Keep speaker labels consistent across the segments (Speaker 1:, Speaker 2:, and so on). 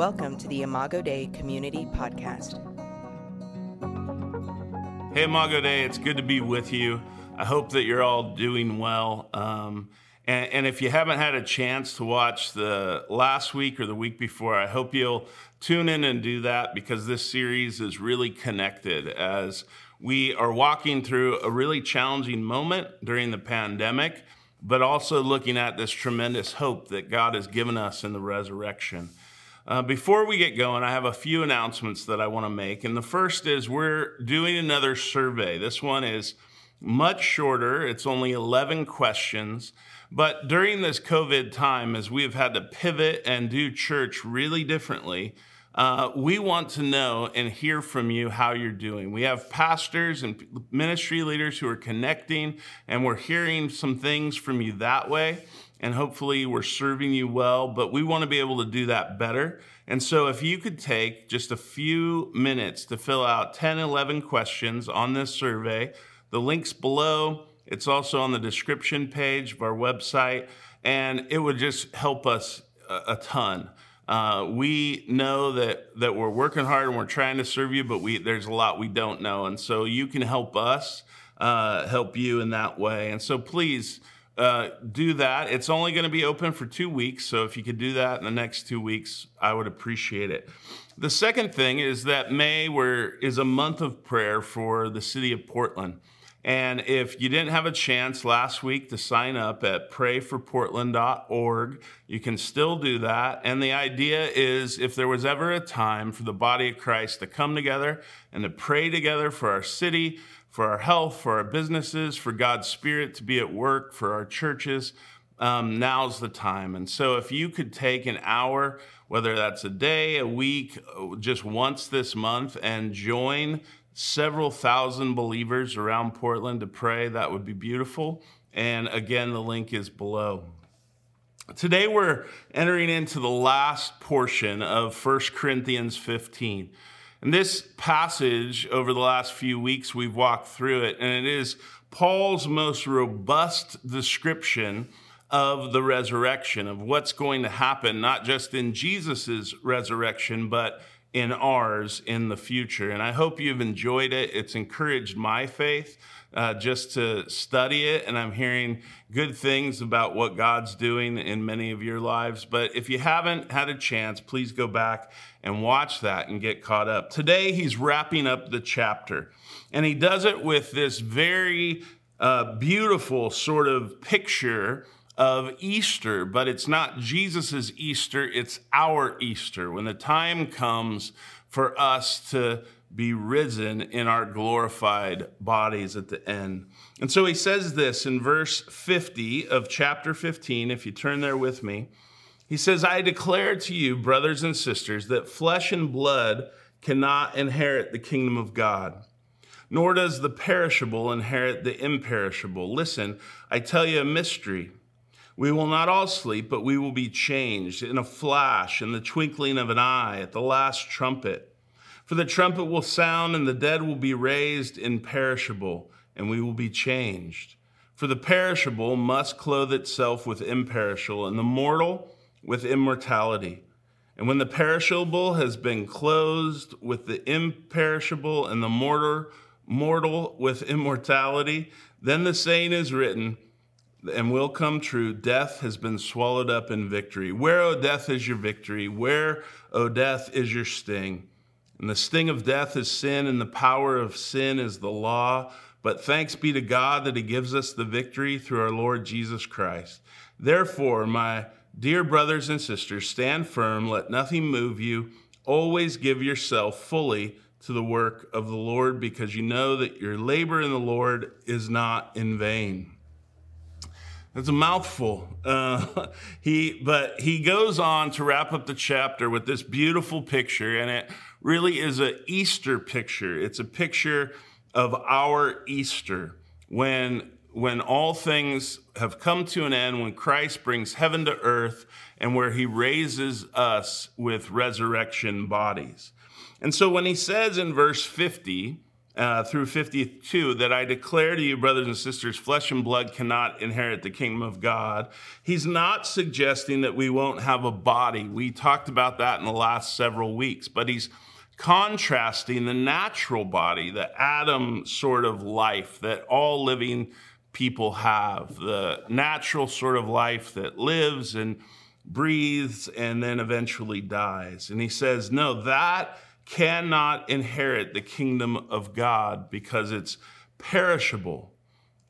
Speaker 1: Welcome to the Imago Dei Community Podcast.
Speaker 2: Hey, Imago Dei, it's good to be with you. I hope that you're all doing well. Um, and, and, if you haven't had a chance to watch the last week or the week before, I hope you'll tune in and do that because this series is really connected as we are walking through a really challenging moment during the pandemic, but also looking at this tremendous hope that God has given us in the resurrection. Uh, before we get going, I have a few announcements that I want to make. And the first is we're doing another survey. This one is much shorter, it's only 11 questions. But during this COVID time, as we have had to pivot and do church really differently, uh, we want to know and hear from you how you're doing. We have pastors and ministry leaders who are connecting, and we're hearing some things from you that way and hopefully we're serving you well, but we want to be able to do that better. And so if you could take just a few minutes to fill out 10, 11 questions on this survey, the link's below. It's also on the description page of our website, and it would just help us a, a ton. Uh, we know that that we're working hard and we're trying to serve you, but we there's a lot we don't know, and so you can help us uh, help you in that way. And so please uh, do that. It's only going to be open for two weeks. So if you could do that in the next two weeks, I would appreciate it. The second thing is that May where is a month of prayer for the city of Portland. And if you didn't have a chance last week to sign up at prayforportland.org, you can still do that. And the idea is if there was ever a time for the body of Christ to come together and to pray together for our city, for our health, for our businesses, for God's Spirit to be at work, for our churches, um, now's the time. And so, if you could take an hour, whether that's a day, a week, just once this month, and join several thousand believers around Portland to pray, that would be beautiful. And again, the link is below. Today, we're entering into the last portion of 1 Corinthians 15. And this passage, over the last few weeks, we've walked through it, and it is Paul's most robust description of the resurrection, of what's going to happen, not just in Jesus' resurrection, but in ours in the future. And I hope you've enjoyed it. It's encouraged my faith uh, just to study it, and I'm hearing good things about what God's doing in many of your lives. But if you haven't had a chance, please go back and watch that and get caught up. Today, he's wrapping up the chapter, and he does it with this very uh, beautiful sort of picture of Easter, but it's not Jesus's Easter, it's our Easter. When the time comes for us to be risen in our glorified bodies at the end. And so he says this in verse 50 of chapter 15, if you turn there with me. He says, I declare to you, brothers and sisters, that flesh and blood cannot inherit the kingdom of God, nor does the perishable inherit the imperishable. Listen, I tell you a mystery. We will not all sleep, but we will be changed in a flash, in the twinkling of an eye, at the last trumpet. For the trumpet will sound, and the dead will be raised imperishable, and we will be changed. For the perishable must clothe itself with imperishable, and the mortal with immortality. And when the perishable has been clothed with the imperishable, and the mortal, mortal with immortality, then the saying is written, and will come true death has been swallowed up in victory. Where, O death, is your victory? Where, O death, is your sting? And the sting of death is sin, and the power of sin is the law. But thanks be to God that He gives us the victory through our Lord Jesus Christ. Therefore, my dear brothers and sisters, stand firm, let nothing move you. Always give yourself fully to the work of the Lord, because you know that your labor in the Lord is not in vain. It's a mouthful. Uh, he, but he goes on to wrap up the chapter with this beautiful picture, and it really is an Easter picture. It's a picture of our Easter when when all things have come to an end, when Christ brings heaven to earth, and where he raises us with resurrection bodies. And so when he says in verse 50, uh, through 52 that I declare to you, brothers and sisters, flesh and blood cannot inherit the kingdom of God. He's not suggesting that we won't have a body. We talked about that in the last several weeks, but he's contrasting the natural body, the Adam sort of life that all living people have, the natural sort of life that lives and breathes and then eventually dies. And he says, no, that cannot inherit the kingdom of God because it's perishable.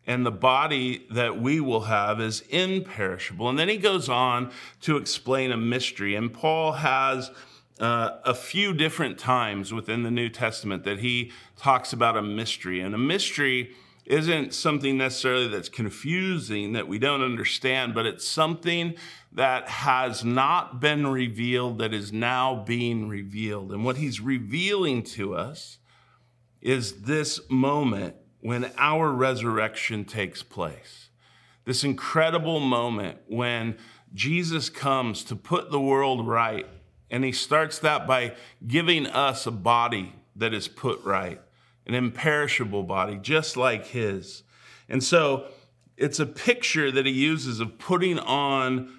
Speaker 2: And the body that we will have is imperishable. And then he goes on to explain a mystery. And Paul has uh, a few different times within the New Testament that he talks about a mystery. And a mystery isn't something necessarily that's confusing that we don't understand, but it's something that has not been revealed that is now being revealed. And what he's revealing to us is this moment when our resurrection takes place. This incredible moment when Jesus comes to put the world right. And he starts that by giving us a body that is put right, an imperishable body, just like his. And so it's a picture that he uses of putting on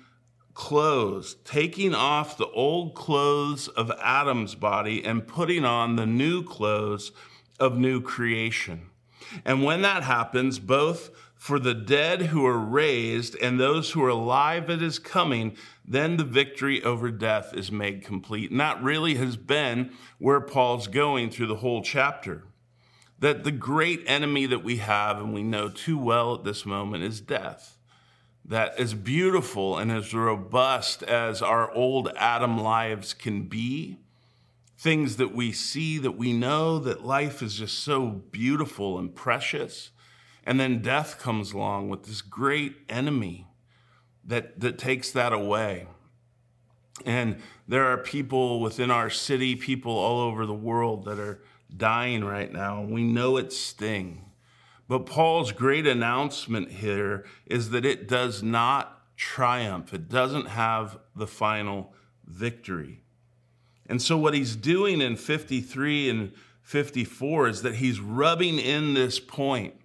Speaker 2: clothes, taking off the old clothes of Adam's body and putting on the new clothes of new creation. And when that happens, both for the dead who are raised and those who are alive at his coming, then the victory over death is made complete. And that really has been where Paul's going through the whole chapter. That the great enemy that we have, and we know too well at this moment, is death that as beautiful and as robust as our old Adam lives can be, things that we see, that we know that life is just so beautiful and precious. And then death comes along with this great enemy that, that takes that away. And there are people within our city, people all over the world that are dying right now. We know it sting. But Paul's great announcement here is that it does not triumph, it doesn't have the final victory. And so, what he's doing in 53 and 54 is that he's rubbing in this point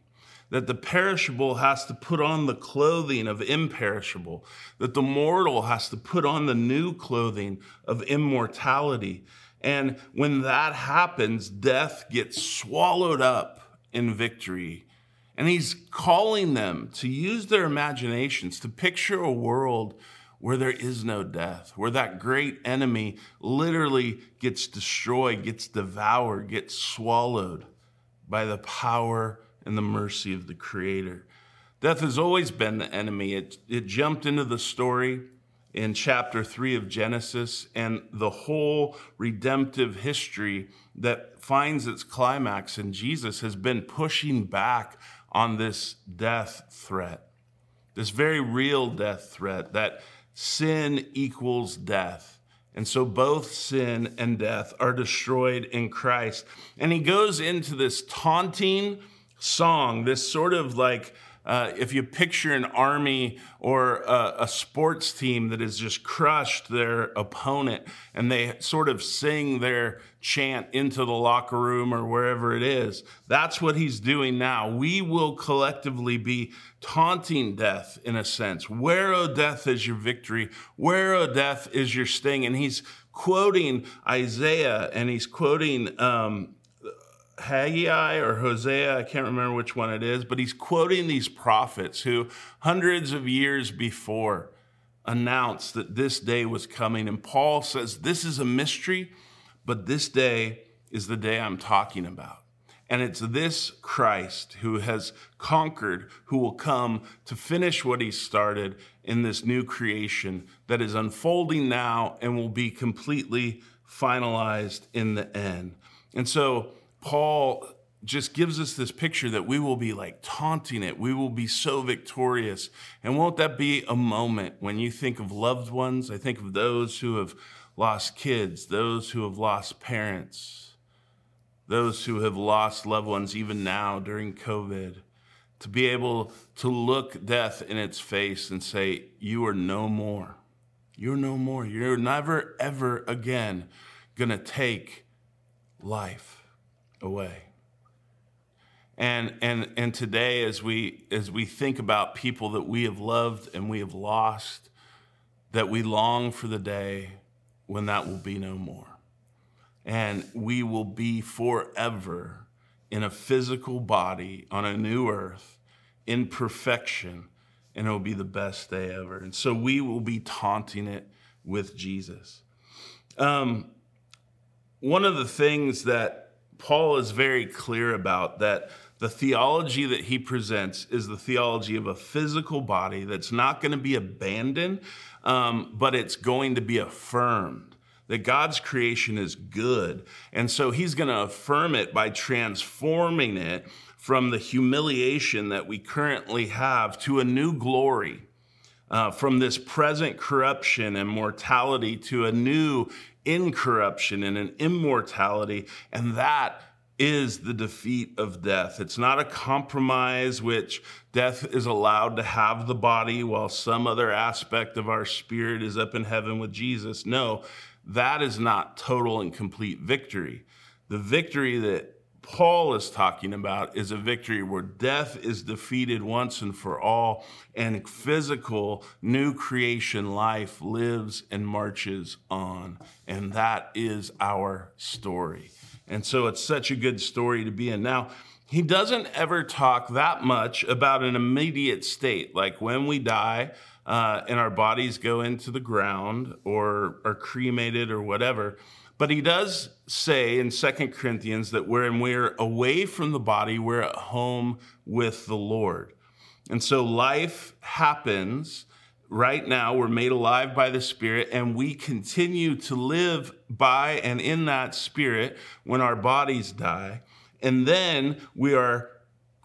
Speaker 2: that the perishable has to put on the clothing of imperishable, that the mortal has to put on the new clothing of immortality. And when that happens, death gets swallowed up in victory and he's calling them to use their imaginations to picture a world where there is no death, where that great enemy literally gets destroyed, gets devoured, gets swallowed by the power and the mercy of the Creator. Death has always been the enemy. It, it jumped into the story in chapter 3 of Genesis, and the whole redemptive history that finds its climax in Jesus has been pushing back on this death threat, this very real death threat that sin equals death. And so both sin and death are destroyed in Christ. And he goes into this taunting song, this sort of like uh, if you picture an army or a, a, sports team that has just crushed their opponent and they sort of sing their chant into the locker room or wherever it is, that's what he's doing now. We will collectively be taunting death in a sense. Where, O oh, death, is your victory? Where, O oh, death, is your sting? And he's quoting Isaiah and he's quoting um, Haggai or Hosea, I can't remember which one it is, but he's quoting these prophets who hundreds of years before announced that this day was coming. And Paul says, This is a mystery, but this day is the day I'm talking about. And it's this Christ who has conquered, who will come to finish what he started in this new creation that is unfolding now and will be completely finalized in the end. And so, Paul just gives us this picture that we will be like taunting it. We will be so victorious. And won't that be a moment when you think of loved ones? I think of those who have lost kids, those who have lost parents, those who have lost loved ones even now during COVID. To be able to look death in its face and say, You are no more. You're no more. You're never, ever again going to take life away. And, and, and today, as we, as we think about people that we have loved and we have lost, that we long for the day when that will be no more. And we will be forever in a physical body on a new earth in perfection, and it will be the best day ever. And so we will be taunting it with Jesus. Um, one of the things that Paul is very clear about that the theology that he presents is the theology of a physical body that's not going to be abandoned, um, but it's going to be affirmed. That God's creation is good. And so he's going to affirm it by transforming it from the humiliation that we currently have to a new glory. Uh, from this present corruption and mortality to a new incorruption and an immortality. And that is the defeat of death. It's not a compromise which death is allowed to have the body while some other aspect of our spirit is up in heaven with Jesus. No, that is not total and complete victory. The victory that Paul is talking about is a victory where death is defeated once and for all, and physical new creation life lives and marches on. And that is our story. And so it's such a good story to be in. Now, he doesn't ever talk that much about an immediate state, like when we die uh, and our bodies go into the ground or are cremated or whatever. But he does say in Second Corinthians that when we're away from the body, we're at home with the Lord. And so life happens right now. We're made alive by the Spirit, and we continue to live by and in that Spirit when our bodies die. And then we are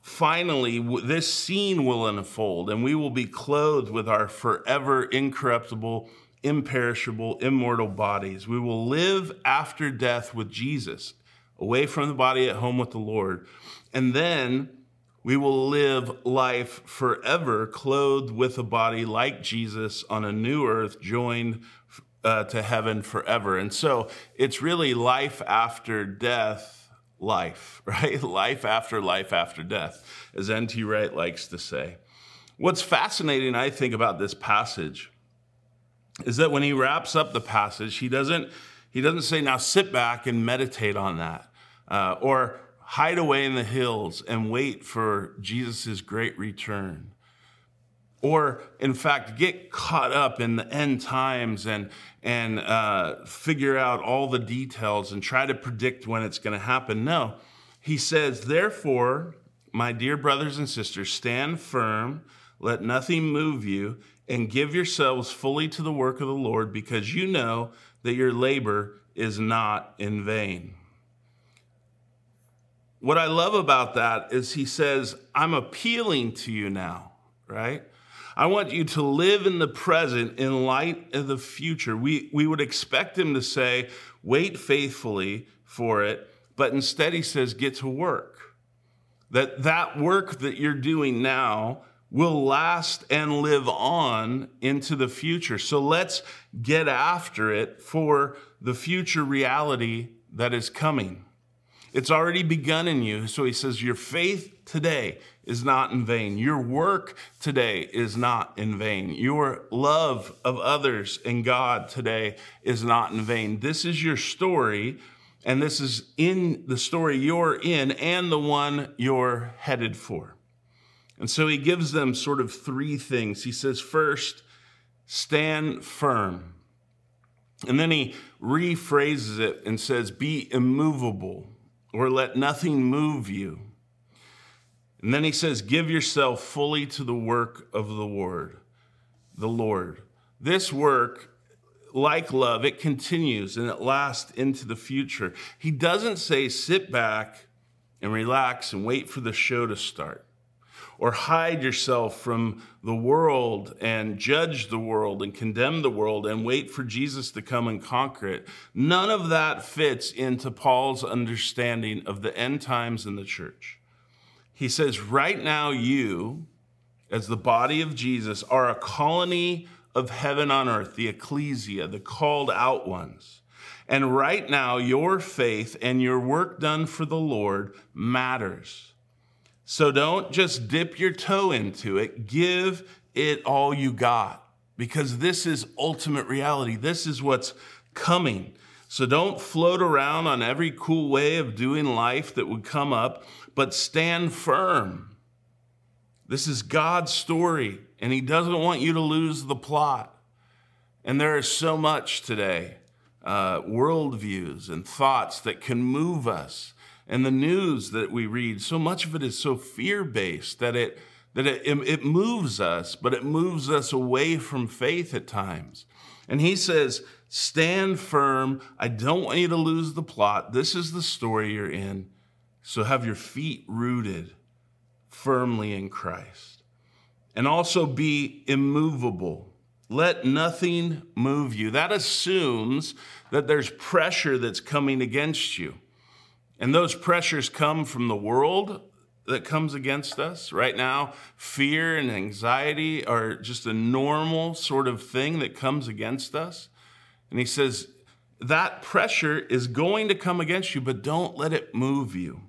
Speaker 2: finally, this scene will unfold, and we will be clothed with our forever incorruptible imperishable, immortal bodies. We will live after death with Jesus, away from the body at home with the Lord. And then we will live life forever, clothed with a body like Jesus on a new earth, joined uh, to heaven forever. And so it's really life after death, life, right? life after life after death, as N.T. Wright likes to say. What's fascinating, I think, about this passage is that when he wraps up the passage, he doesn't, he doesn't say, now sit back and meditate on that, uh, or hide away in the hills and wait for Jesus' great return. Or, in fact, get caught up in the end times and, and uh, figure out all the details and try to predict when it's going to happen. No, he says, therefore, my dear brothers and sisters, stand firm, let nothing move you, and give yourselves fully to the work of the Lord because you know that your labor is not in vain. What I love about that is he says, I'm appealing to you now, right? I want you to live in the present in light of the future. We, we would expect him to say, wait faithfully for it, but instead he says, get to work. That that work that you're doing now will last and live on into the future. So let's get after it for the future reality that is coming. It's already begun in you. So he says, Your faith today is not in vain. Your work today is not in vain. Your love of others and God today is not in vain. This is your story, and this is in the story you're in and the one you're headed for. And so he gives them sort of three things. He says, first, stand firm. And then he rephrases it and says, be immovable or let nothing move you. And then he says, give yourself fully to the work of the Lord, the Lord. This work, like love, it continues and it lasts into the future. He doesn't say, sit back and relax and wait for the show to start or hide yourself from the world and judge the world and condemn the world and wait for Jesus to come and conquer it. None of that fits into Paul's understanding of the end times in the church. He says, right now, you, as the body of Jesus, are a colony of heaven on earth, the ecclesia, the called out ones. And right now, your faith and your work done for the Lord matters. So don't just dip your toe into it, give it all you got because this is ultimate reality. This is what's coming. So don't float around on every cool way of doing life that would come up, but stand firm. This is God's story, and He doesn't want you to lose the plot. And there is so much today uh, worldviews and thoughts that can move us. And the news that we read, so much of it is so fear based that it that it, it moves us, but it moves us away from faith at times. And he says, Stand firm. I don't want you to lose the plot. This is the story you're in. So have your feet rooted firmly in Christ. And also be immovable. Let nothing move you. That assumes that there's pressure that's coming against you. And those pressures come from the world that comes against us. Right now, fear and anxiety are just a normal sort of thing that comes against us. And he says, that pressure is going to come against you, but don't let it move you.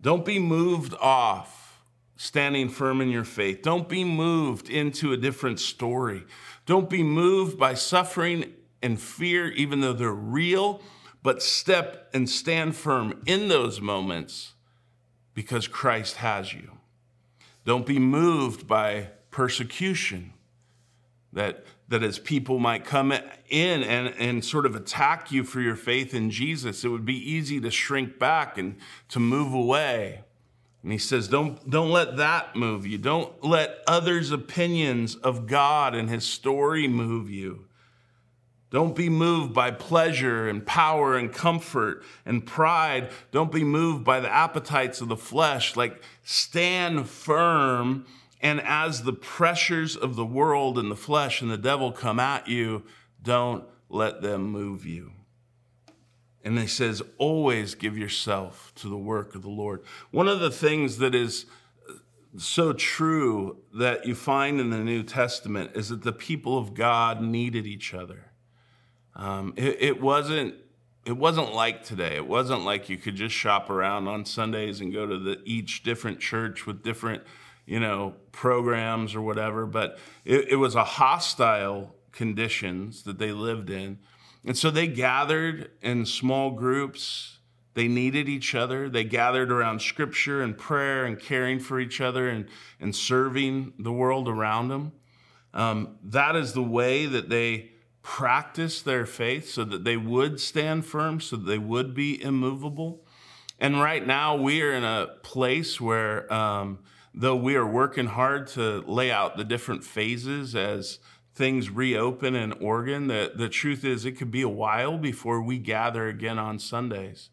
Speaker 2: Don't be moved off standing firm in your faith. Don't be moved into a different story. Don't be moved by suffering and fear, even though they're real, but step and stand firm in those moments because Christ has you. Don't be moved by persecution that that as people might come in and, and sort of attack you for your faith in Jesus, it would be easy to shrink back and to move away. And he says, don't, don't let that move you. Don't let others' opinions of God and his story move you. Don't be moved by pleasure and power and comfort and pride. Don't be moved by the appetites of the flesh. Like, stand firm and as the pressures of the world and the flesh and the devil come at you, don't let them move you. And he says, always give yourself to the work of the Lord. One of the things that is so true that you find in the New Testament is that the people of God needed each other. Um, it, it wasn't it wasn't like today. It wasn't like you could just shop around on Sundays and go to the each different church with different you know, programs or whatever, but it, it, was a hostile conditions that they lived in. And so they gathered in small groups. They needed each other. They gathered around scripture and prayer and caring for each other and, and serving the world around them. Um, that is the way that they practiced their faith so that they would stand firm, so that they would be immovable. And right now, we are in a place where um, though we are working hard to lay out the different phases as things reopen in Oregon, the, the truth is it could be a while before we gather again on Sundays.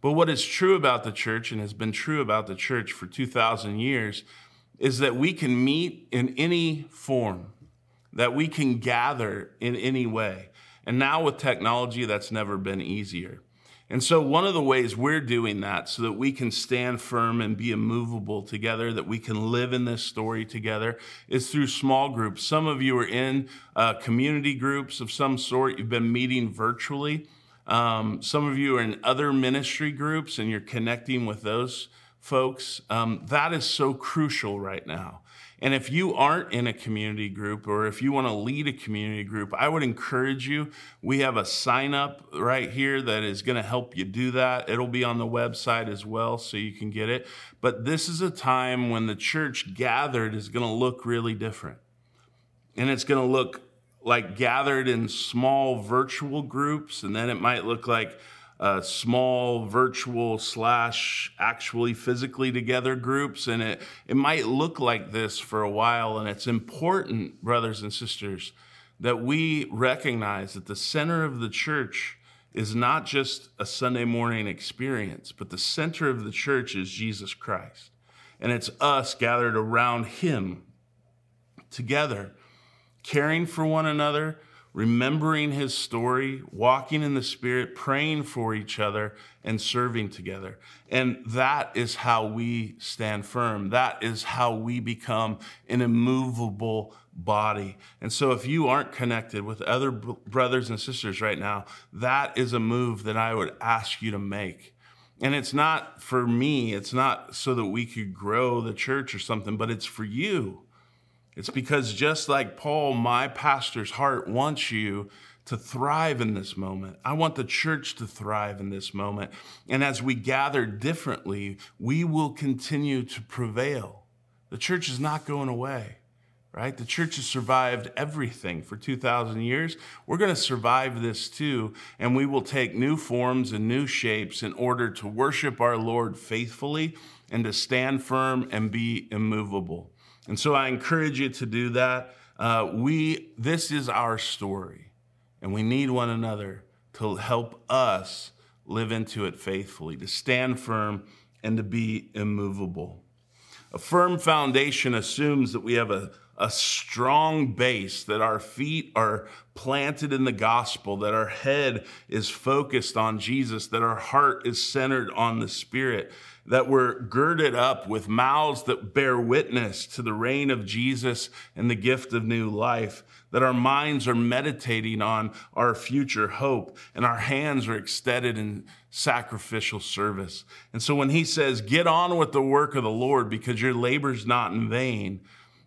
Speaker 2: But what is true about the church and has been true about the church for 2,000 years is that we can meet in any form, that we can gather in any way. And now with technology, that's never been easier. And so, one of the ways we're doing that so that we can stand firm and be immovable together, that we can live in this story together, is through small groups. Some of you are in uh, community groups of some sort, you've been meeting virtually. Um, some of you are in other ministry groups and you're connecting with those folks. Um, that is so crucial right now. And if you aren't in a community group or if you want to lead a community group, I would encourage you. We have a sign up right here that is going to help you do that. It'll be on the website as well so you can get it. But this is a time when the church gathered is going to look really different. And it's going to look like gathered in small virtual groups, and then it might look like uh, small virtual slash actually physically together groups. And it, it might look like this for a while. And it's important, brothers and sisters, that we recognize that the center of the church is not just a Sunday morning experience, but the center of the church is Jesus Christ. And it's us gathered around Him together, caring for one another remembering his story, walking in the Spirit, praying for each other, and serving together. And that is how we stand firm. That is how we become an immovable body. And so, if you aren't connected with other brothers and sisters right now, that is a move that I would ask you to make. And it's not for me, it's not so that we could grow the church or something, but it's for you. It's because just like Paul, my pastor's heart wants you to thrive in this moment. I want the church to thrive in this moment. And as we gather differently, we will continue to prevail. The church is not going away, right? The church has survived everything for 2,000 years. We're going to survive this too, and we will take new forms and new shapes in order to worship our Lord faithfully and to stand firm and be immovable. And so I encourage you to do that. Uh, we, this is our story. And we need one another to help us live into it faithfully, to stand firm and to be immovable. A firm foundation assumes that we have a, a strong base, that our feet are planted in the gospel, that our head is focused on Jesus, that our heart is centered on the Spirit, that we're girded up with mouths that bear witness to the reign of Jesus and the gift of new life, that our minds are meditating on our future hope and our hands are extended in sacrificial service. And so when he says, get on with the work of the Lord because your labor's not in vain,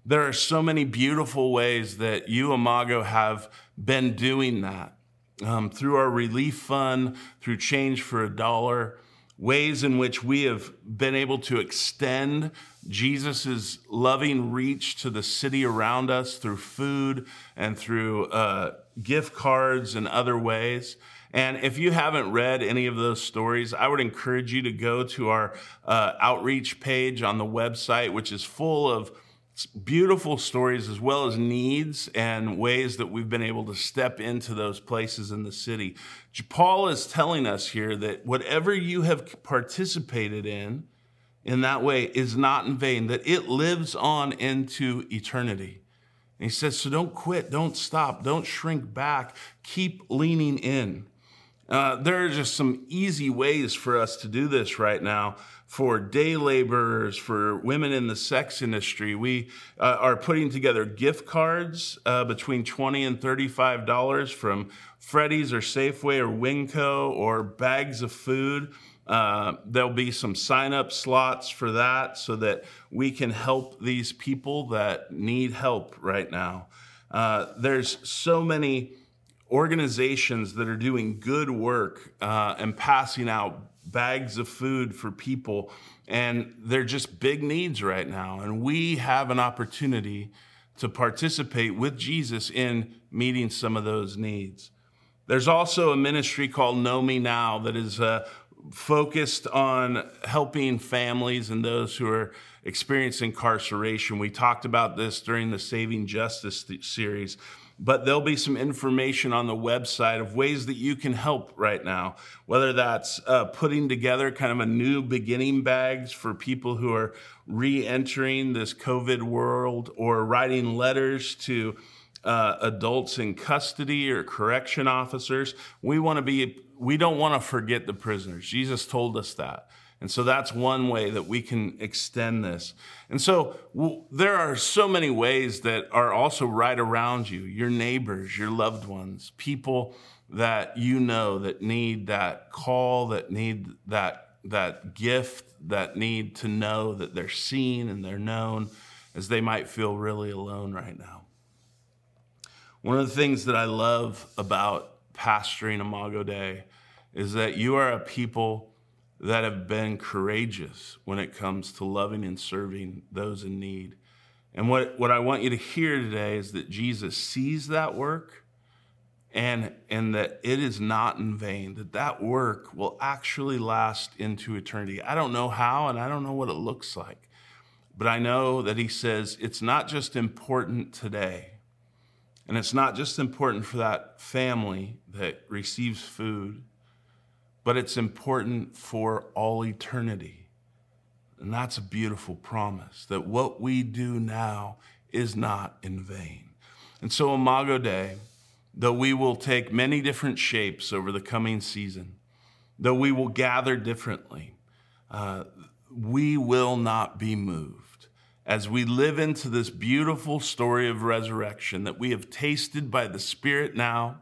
Speaker 2: there are so many beautiful ways that you, Imago, have been doing that. Um, through our relief fund, through Change for a Dollar, ways in which we have been able to extend Jesus' loving reach to the city around us through food and through uh, gift cards and other ways. And if you haven't read any of those stories, I would encourage you to go to our uh, outreach page on the website, which is full of beautiful stories as well as needs and ways that we've been able to step into those places in the city. Paul is telling us here that whatever you have participated in in that way is not in vain, that it lives on into eternity. And he says, so don't quit, don't stop, don't shrink back, keep leaning in. Uh, there are just some easy ways for us to do this right now for day laborers, for women in the sex industry. We uh, are putting together gift cards uh, between 20 and $35 from Freddy's or Safeway or Winco or bags of food. Uh, there'll be some sign up slots for that so that we can help these people that need help right now. Uh, there's so many organizations that are doing good work uh, and passing out bags of food for people, and they're just big needs right now. And we have an opportunity to participate with Jesus in meeting some of those needs. There's also a ministry called Know Me Now that is uh, focused on helping families and those who are experiencing incarceration. We talked about this during the Saving Justice series but there'll be some information on the website of ways that you can help right now, whether that's uh, putting together kind of a new beginning bags for people who are re entering this COVID world or writing letters to uh, adults in custody or correction officers. We want to be, we don't want to forget the prisoners. Jesus told us that. And so that's one way that we can extend this. And so there are so many ways that are also right around you your neighbors, your loved ones, people that you know that need that call, that need that, that gift, that need to know that they're seen and they're known as they might feel really alone right now. One of the things that I love about pastoring Imago Dei is that you are a people that have been courageous when it comes to loving and serving those in need. And what, what I want you to hear today is that Jesus sees that work and, and that it is not in vain, that that work will actually last into eternity. I don't know how and I don't know what it looks like, but I know that he says it's not just important today. And it's not just important for that family that receives food but it's important for all eternity. And that's a beautiful promise that what we do now is not in vain. And so, Imago Dei, though we will take many different shapes over the coming season, though we will gather differently, uh, we will not be moved as we live into this beautiful story of resurrection that we have tasted by the Spirit now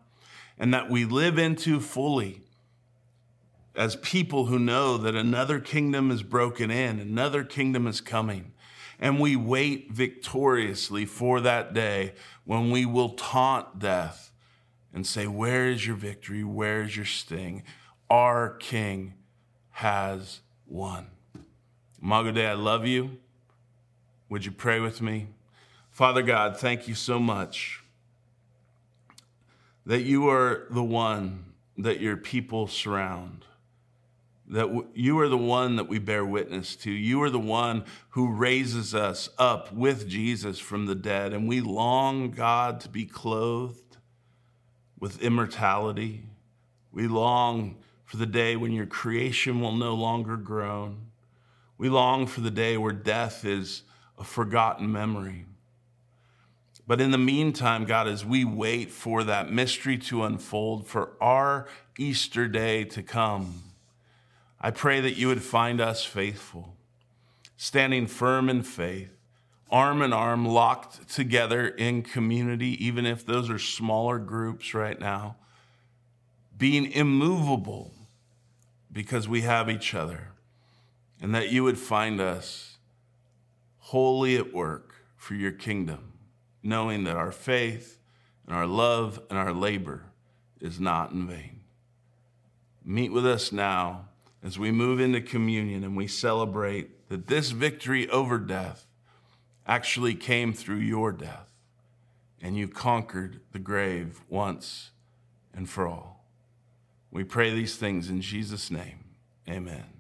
Speaker 2: and that we live into fully as people who know that another kingdom is broken in, another kingdom is coming. And we wait victoriously for that day when we will taunt death and say, Where is your victory? Where is your sting? Our King has won. Imago Dei, I love you. Would you pray with me? Father God, thank you so much that you are the one that your people surround that you are the one that we bear witness to. You are the one who raises us up with Jesus from the dead. And we long, God, to be clothed with immortality. We long for the day when your creation will no longer groan. We long for the day where death is a forgotten memory. But in the meantime, God, as we wait for that mystery to unfold, for our Easter day to come, I pray that you would find us faithful, standing firm in faith, arm in arm, locked together in community, even if those are smaller groups right now, being immovable because we have each other, and that you would find us wholly at work for your kingdom, knowing that our faith and our love and our labor is not in vain. Meet with us now as we move into communion and we celebrate that this victory over death actually came through your death and you conquered the grave once and for all. We pray these things in Jesus' name. Amen.